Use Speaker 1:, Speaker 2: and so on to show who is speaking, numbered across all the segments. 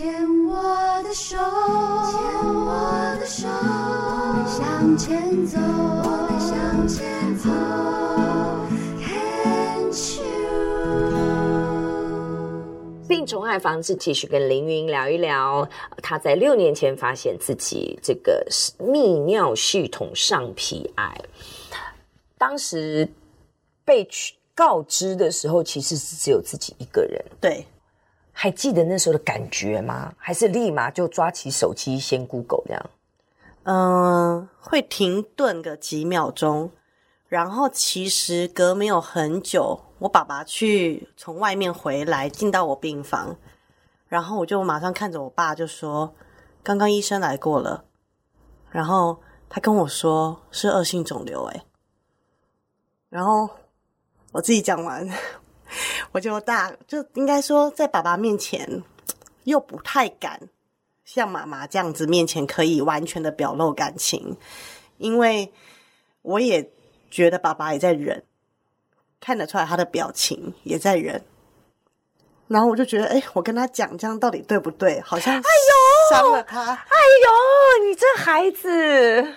Speaker 1: 牵我的手，牵我的手，我们向前走，我们向前走。
Speaker 2: 病虫害防治继续跟凌云聊一聊。他在六年前发现自己这个泌尿系统上皮癌，当时被告知的时候，其实是只有自己一个人。
Speaker 3: 对。
Speaker 2: 还记得那时候的感觉吗？还是立马就抓起手机先 Google 这样？
Speaker 3: 嗯、呃，会停顿个几秒钟，然后其实隔没有很久，我爸爸去从外面回来，进到我病房，然后我就马上看着我爸就说：“刚刚医生来过了。”然后他跟我说是恶性肿瘤，哎，然后我自己讲完。我就大就应该说，在爸爸面前又不太敢像妈妈这样子面前可以完全的表露感情，因为我也觉得爸爸也在忍，看得出来他的表情也在忍。然后我就觉得，哎，我跟他讲这样到底对不对？好像哎呦伤了他。
Speaker 2: 哎呦，你这孩子。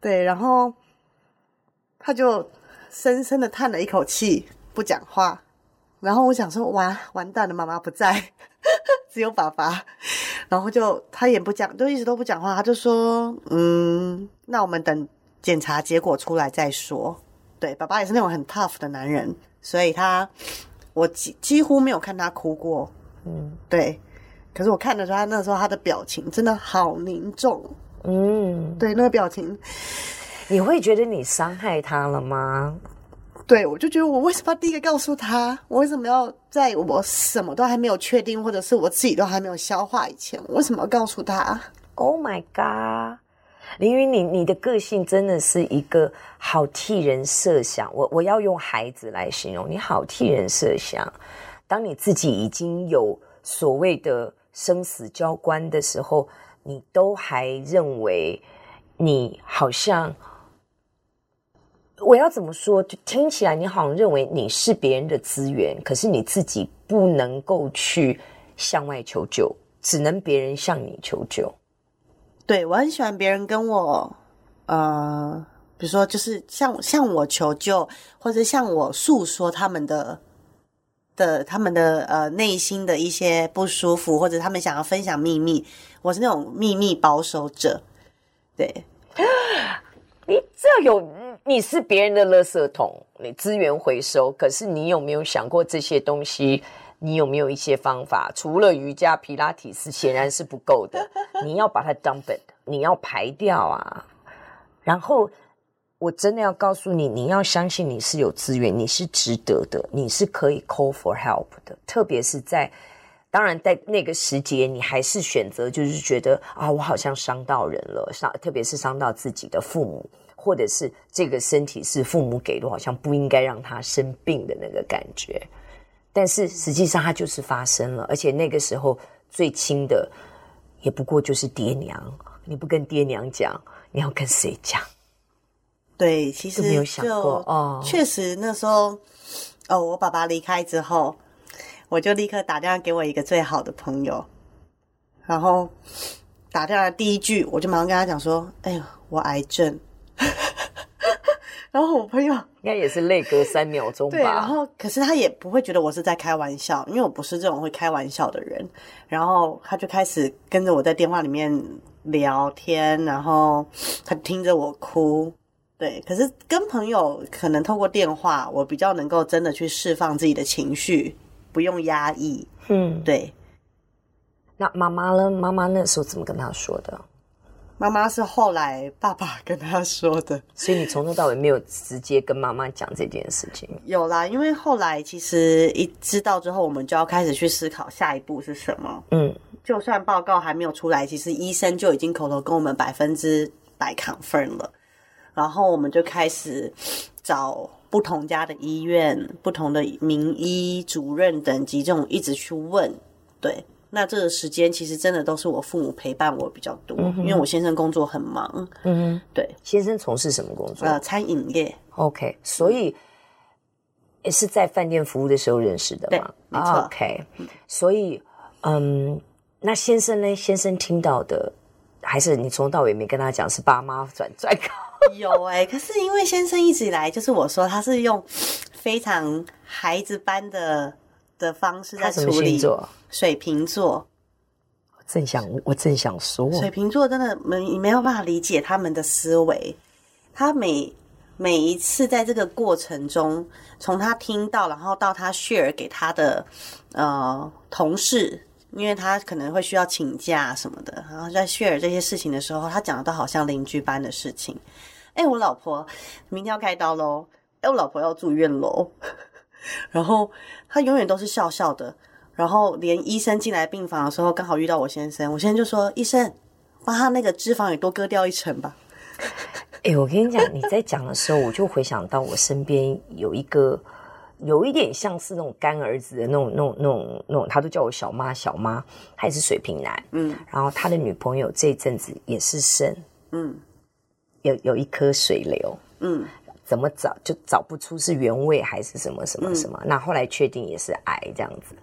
Speaker 3: 对，然后他就深深的叹了一口气。不讲话，然后我想说完完蛋了，妈妈不在，只有爸爸，然后就他也不讲，就一直都不讲话。他就说：“嗯，那我们等检查结果出来再说。”对，爸爸也是那种很 tough 的男人，所以他我几几乎没有看他哭过。嗯，对。可是我看得出他那时候他的表情真的好凝重。嗯，对，那个表情，
Speaker 2: 你会觉得你伤害他了吗？
Speaker 3: 对，我就觉得我为什么要第一个告诉他？我为什么要在我什么都还没有确定，或者是我自己都还没有消化以前，我为什么要告诉他
Speaker 2: ？Oh my god，林云，你你的个性真的是一个好替人设想。我我要用孩子来形容，你好替人设想。当你自己已经有所谓的生死交关的时候，你都还认为你好像。我要怎么说？就听起来你好像认为你是别人的资源，可是你自己不能够去向外求救，只能别人向你求救。
Speaker 3: 对，我很喜欢别人跟我，呃，比如说就是向向我求救，或者向我诉说他们的的他们的呃内心的一些不舒服，或者他们想要分享秘密。我是那种秘密保守者。对，
Speaker 2: 你这有。你是别人的垃圾桶，你资源回收。可是你有没有想过这些东西？你有没有一些方法？除了瑜伽、皮拉提斯，显然是不够的。你要把它 dump it，你要排掉啊。然后，我真的要告诉你，你要相信你是有资源，你是值得的，你是可以 call for help 的。特别是在，当然在那个时节，你还是选择就是觉得啊，我好像伤到人了，伤，特别是伤到自己的父母。或者是这个身体是父母给的，好像不应该让他生病的那个感觉，但是实际上它就是发生了，而且那个时候最亲的也不过就是爹娘，你不跟爹娘讲，你要跟谁讲？
Speaker 3: 对，其实
Speaker 2: 没有想过哦。
Speaker 3: 确实那时候，哦，我爸爸离开之后，我就立刻打电话给我一个最好的朋友，然后打电话第一句，我就马上跟他讲说：“哎呀，我癌症。”然后我朋友应
Speaker 2: 该也是泪隔三秒钟吧。
Speaker 3: 对，然后可是他也不会觉得我是在开玩笑，因为我不是这种会开玩笑的人。然后他就开始跟着我在电话里面聊天，然后他听着我哭。对，可是跟朋友可能透过电话，我比较能够真的去释放自己的情绪，不用压抑。嗯，对。
Speaker 2: 那妈妈呢？妈妈那时候怎么跟他说的？
Speaker 3: 妈妈是后来爸爸跟他说的，
Speaker 2: 所以你从头到尾没有直接跟妈妈讲这件事情。
Speaker 3: 有啦，因为后来其实一知道之后，我们就要开始去思考下一步是什么。嗯，就算报告还没有出来，其实医生就已经口头跟我们百分之百 confirm 了。然后我们就开始找不同家的医院、不同的名医主任等级这种一直去问，对。那这个时间其实真的都是我父母陪伴我比较多，嗯、因为我先生工作很忙。嗯，对，
Speaker 2: 先生从事什么工作？
Speaker 3: 呃，餐饮业。
Speaker 2: OK，所以也是在饭店服务的时候认识的嘛？
Speaker 3: 对，没错。
Speaker 2: OK，所以嗯，那先生呢？先生听到的，还是你从头到尾没跟他讲，是爸妈转转告？
Speaker 3: 有哎、欸，可是因为先生一直以来就是我说他是用非常孩子般的的方式在处理。水瓶座。
Speaker 2: 我正想，我正想说，
Speaker 3: 水瓶座真的没没有办法理解他们的思维。他每每一次在这个过程中，从他听到，然后到他 share 给他的呃同事。因为他可能会需要请假什么的，然后在 share 这些事情的时候，他讲的都好像邻居般的事情。哎，我老婆明天要开刀喽！哎，我老婆要住院喽！然后他永远都是笑笑的，然后连医生进来病房的时候，刚好遇到我先生，我先生就说：“医生，帮他那个脂肪也多割掉一层吧。”
Speaker 2: 哎，我跟你讲，你在讲的时候，我就回想到我身边有一个。有一点像是那种干儿子的那种、那种、那种、那种，他都叫我小妈、小妈，他也是水瓶男，嗯，然后他的女朋友这一阵子也是肾，嗯，有有一颗水瘤，嗯，怎么找就找不出是原位还是什么什么什么，嗯、那后来确定也是癌这样子，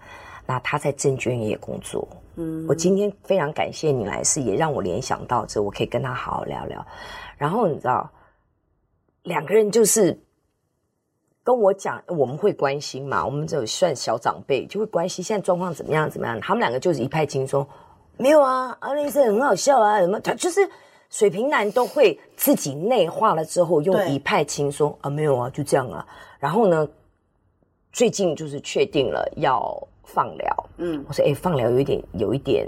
Speaker 2: 那他在证券业工作，嗯，我今天非常感谢你来，是也让我联想到这，我可以跟他好好聊聊，然后你知道，两个人就是。跟我讲，我们会关心嘛？我们这算小长辈，就会关心现在状况怎么样怎么样。他们两个就是一派轻松，没有啊，阿丽森很好笑啊，什么？他就是水瓶男都会自己内化了之后，用一派轻松啊，没有啊，就这样啊。然后呢，最近就是确定了要放疗，嗯，我说哎，放疗有一点有一点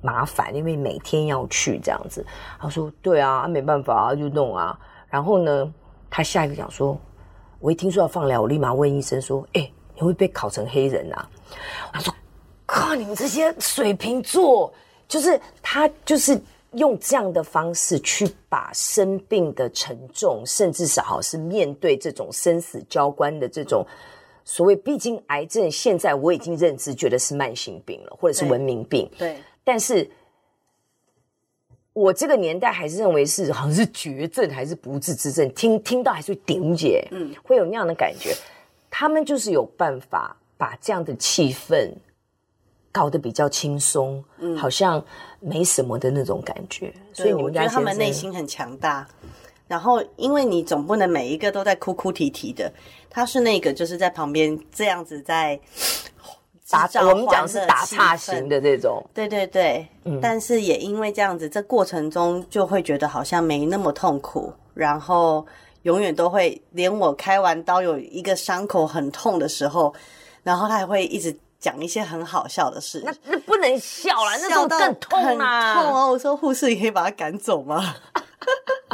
Speaker 2: 麻烦，因为每天要去这样子。他说对啊，没办法啊，就弄啊。然后呢，他下一个讲说。我一听说要放疗，我立马问医生说：“哎、欸，你会被烤成黑人啊？”他说：“靠，你们这些水瓶座，就是他就是用这样的方式去把生病的沉重，甚至是好是面对这种生死交关的这种所谓，毕竟癌症现在我已经认知觉得是慢性病了，或者是文明病。
Speaker 3: 对，对
Speaker 2: 但是。”我这个年代还是认为是好像是绝症还是不治之症，听听到还是会顶解，嗯，会有那样的感觉。他们就是有办法把这样的气氛搞得比较轻松，嗯，好像没什么的那种感觉。所以你们家
Speaker 3: 我觉得他们内心很强大。然后，因为你总不能每一个都在哭哭啼啼的，他是那个就是在旁边这样子在。
Speaker 2: 打我们讲是打岔型的这种，
Speaker 3: 对对对，嗯，但是也因为这样子，这过程中就会觉得好像没那么痛苦，然后永远都会，连我开完刀有一个伤口很痛的时候，然后他还会一直讲一些很好笑的事。
Speaker 2: 那那不能笑了，那种更痛啊！
Speaker 3: 痛啊！我说护士，你可以把他赶走吗？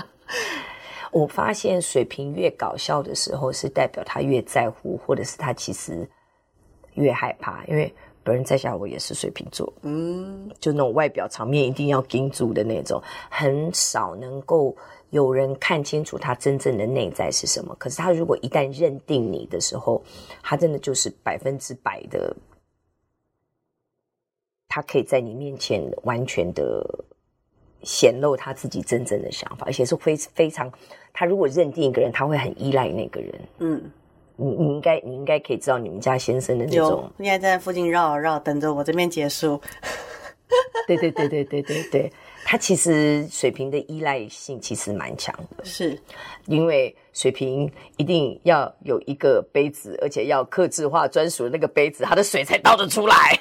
Speaker 2: 我发现水瓶越搞笑的时候，是代表他越在乎，或者是他其实。越害怕，因为本人在下我也是水瓶座，嗯，就那种外表场面一定要盯住的那种，很少能够有人看清楚他真正的内在是什么。可是他如果一旦认定你的时候，他真的就是百分之百的，他可以在你面前完全的显露他自己真正的想法，而且是非非常，他如果认定一个人，他会很依赖那个人，嗯。你你应该你应该可以知道你们家先生的那种，
Speaker 3: 应该在附近绕绕，等着我这边结束。
Speaker 2: 对对对对对对对，他其实水瓶的依赖性其实蛮强的，
Speaker 3: 是
Speaker 2: 因为水瓶一定要有一个杯子，而且要客制化专属的那个杯子，他的水才倒得出来。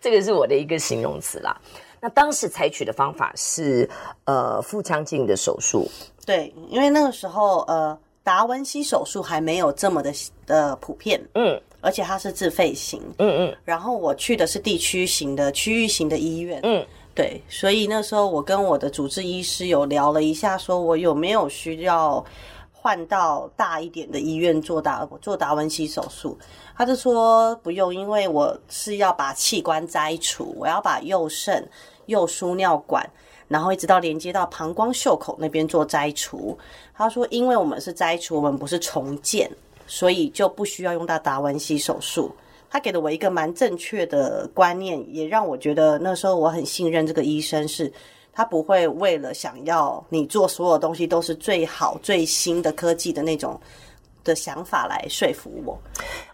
Speaker 2: 这个是我的一个形容词啦。那当时采取的方法是呃腹腔镜的手术，
Speaker 3: 对，因为那个时候呃。达文西手术还没有这么的呃普遍，嗯，而且它是自费型，嗯嗯，然后我去的是地区型的区域型的医院，嗯，对，所以那时候我跟我的主治医师有聊了一下，说我有没有需要换到大一点的医院做达做达文西手术，他就说不用，因为我是要把器官摘除，我要把右肾、右输尿管。然后一直到连接到膀胱袖口那边做摘除，他说，因为我们是摘除，我们不是重建，所以就不需要用到达文西手术。他给了我一个蛮正确的观念，也让我觉得那时候我很信任这个医生，是他不会为了想要你做所有东西都是最好最新的科技的那种的想法来说服我。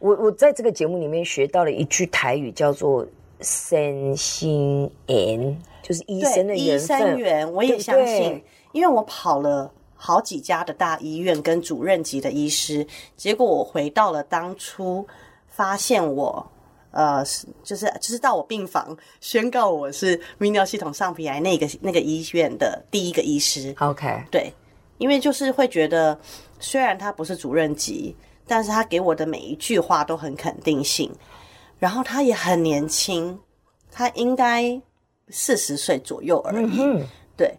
Speaker 2: 我我在这个节目里面学到了一句台语，叫做。身心缘，就是医生的缘分。
Speaker 3: 医生缘，我也相信，对对，因为我跑了好几家的大医院跟主任级的医师，结果我回到了当初发现我，呃，就是就是到我病房宣告我是泌尿系统上皮癌那个那个医院的第一个医师。
Speaker 2: OK，
Speaker 3: 对，因为就是会觉得，虽然他不是主任级，但是他给我的每一句话都很肯定性。然后他也很年轻，他应该四十岁左右而已。嗯、对，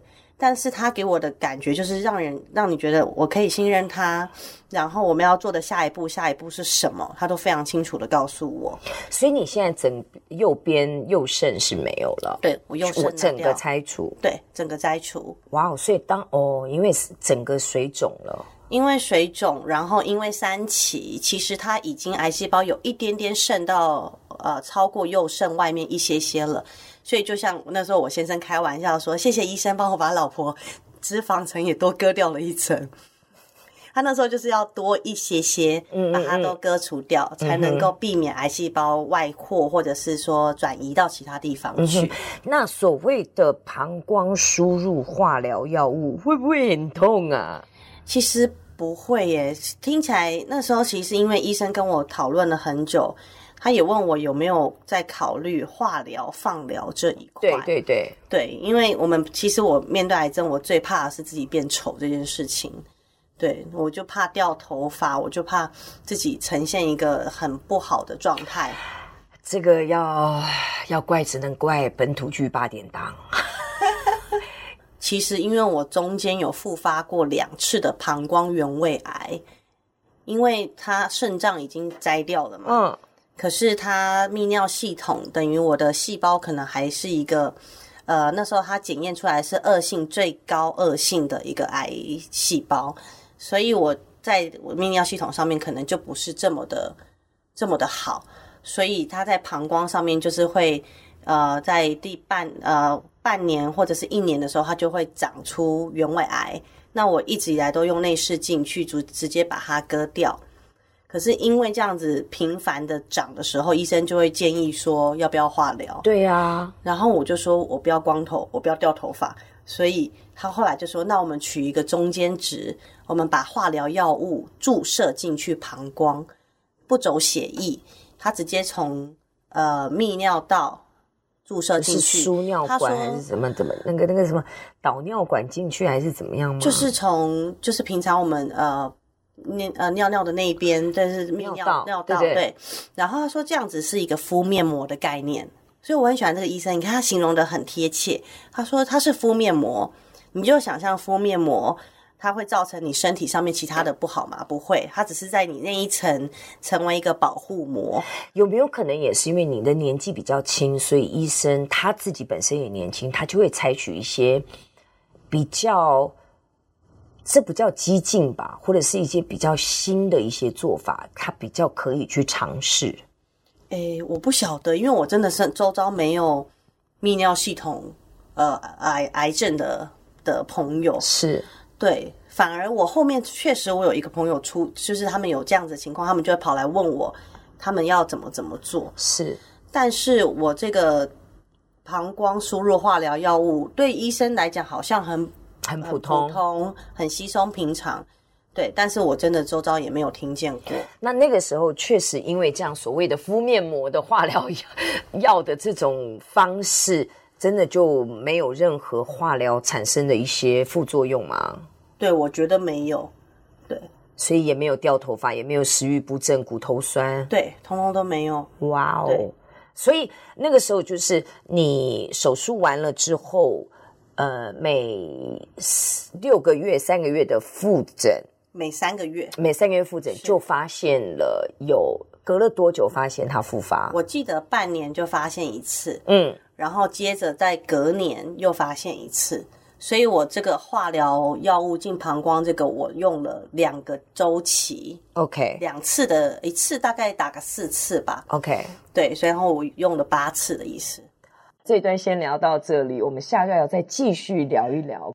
Speaker 3: 但是他给我的感觉就是让人让你觉得我可以信任他。然后我们要做的下一步，下一步是什么，他都非常清楚的告诉我。
Speaker 2: 所以你现在整右边右肾是没有了，
Speaker 3: 对，我右肾
Speaker 2: 整个拆除，
Speaker 3: 对，整个摘除。
Speaker 2: 哇哦，所以当哦，因为是整个水肿了。
Speaker 3: 因为水肿，然后因为三期，其实它已经癌细胞有一点点渗到呃超过右肾外面一些些了，所以就像那时候我先生开玩笑说：“谢谢医生帮我把老婆脂肪层也多割掉了一层。”他那时候就是要多一些些，把它都割除掉，嗯嗯嗯，才能够避免癌细胞外扩，或者是说转移到其他地方去。
Speaker 2: 嗯、那所谓的膀胱输入化疗药物会不会很痛啊？
Speaker 3: 其实不会耶，听起来那时候其实因为医生跟我讨论了很久，他也问我有没有在考虑化疗、放疗这一块。
Speaker 2: 对对对
Speaker 3: 对，因为我们其实我面对癌症，我最怕的是自己变丑这件事情。对，我就怕掉头发，我就怕自己呈现一个很不好的状态。
Speaker 2: 这个要要怪，只能怪本土剧八点档。
Speaker 3: 其实，因为我中间有复发过两次的膀胱原位癌，因为它肾脏已经摘掉了嘛，嗯，可是它泌尿系统等于我的细胞可能还是一个，呃，那时候它检验出来是恶性最高恶性的一个癌细胞，所以我在我泌尿系统上面可能就不是这么的这么的好，所以它在膀胱上面就是会，呃，在第半呃。半年或者是一年的时候，它就会长出原位癌。那我一直以来都用内视镜去直直接把它割掉。可是因为这样子频繁的长的时候，医生就会建议说要不要化疗？
Speaker 2: 对呀、啊。
Speaker 3: 然后我就说我不要光头，我不要掉头发。所以他后来就说，那我们取一个中间值，我们把化疗药物注射进去膀胱，不走血液，它直接从呃泌尿道。注射进去，
Speaker 2: 是输尿管还是怎么怎么那个那个什么导尿管进去还是怎么样吗？
Speaker 3: 就是从就是平常我们呃尿呃尿尿的那一边，但是泌尿道尿道对。然后他说这样子是一个敷面膜的概念，所以我很喜欢这个医生。你看他形容的很贴切，他说他是敷面膜，你就想象敷面膜。它会造成你身体上面其他的不好吗？不会，它只是在你那一层成为一个保护膜。
Speaker 2: 有没有可能也是因为你的年纪比较轻，所以医生他自己本身也年轻，他就会采取一些比较，这不叫激进吧，或者是一些比较新的一些做法，他比较可以去尝试。
Speaker 3: 诶，我不晓得，因为我真的是周遭没有泌尿系统呃癌癌症的的朋友
Speaker 2: 是。
Speaker 3: 对，反而我后面确实我有一个朋友出，就是他们有这样子的情况，他们就会跑来问我，他们要怎么怎么做。
Speaker 2: 是，
Speaker 3: 但是我这个膀胱输入化疗药物对医生来讲好像很
Speaker 2: 很普通，
Speaker 3: 很普通，很稀松平常。对，但是我真的周遭也没有听见过。
Speaker 2: 那那个时候确实因为这样所谓的敷面膜的化疗 药的这种方式，真的就没有任何化疗产生的一些副作用吗？
Speaker 3: 对，我觉得没有，对，
Speaker 2: 所以也没有掉头发，也没有食欲不振、骨头酸，
Speaker 3: 对，通通都没有。
Speaker 2: 哇哦！所以那个时候就是你手术完了之后，呃，每六个月、三个月的复诊，
Speaker 3: 每三个月，
Speaker 2: 每三个月复诊就发现了有，隔了多久发现它复发？
Speaker 3: 我记得半年就发现一次，嗯，然后接着在隔年又发现一次。所以我这个化疗药物进膀胱，这个我用了两个周期
Speaker 2: ，OK，
Speaker 3: 两次的，一次大概打个四次吧
Speaker 2: ，OK，
Speaker 3: 对，所以然后我用了八次的意思。
Speaker 2: 这一段先聊到这里，我们下个要再继续聊一聊。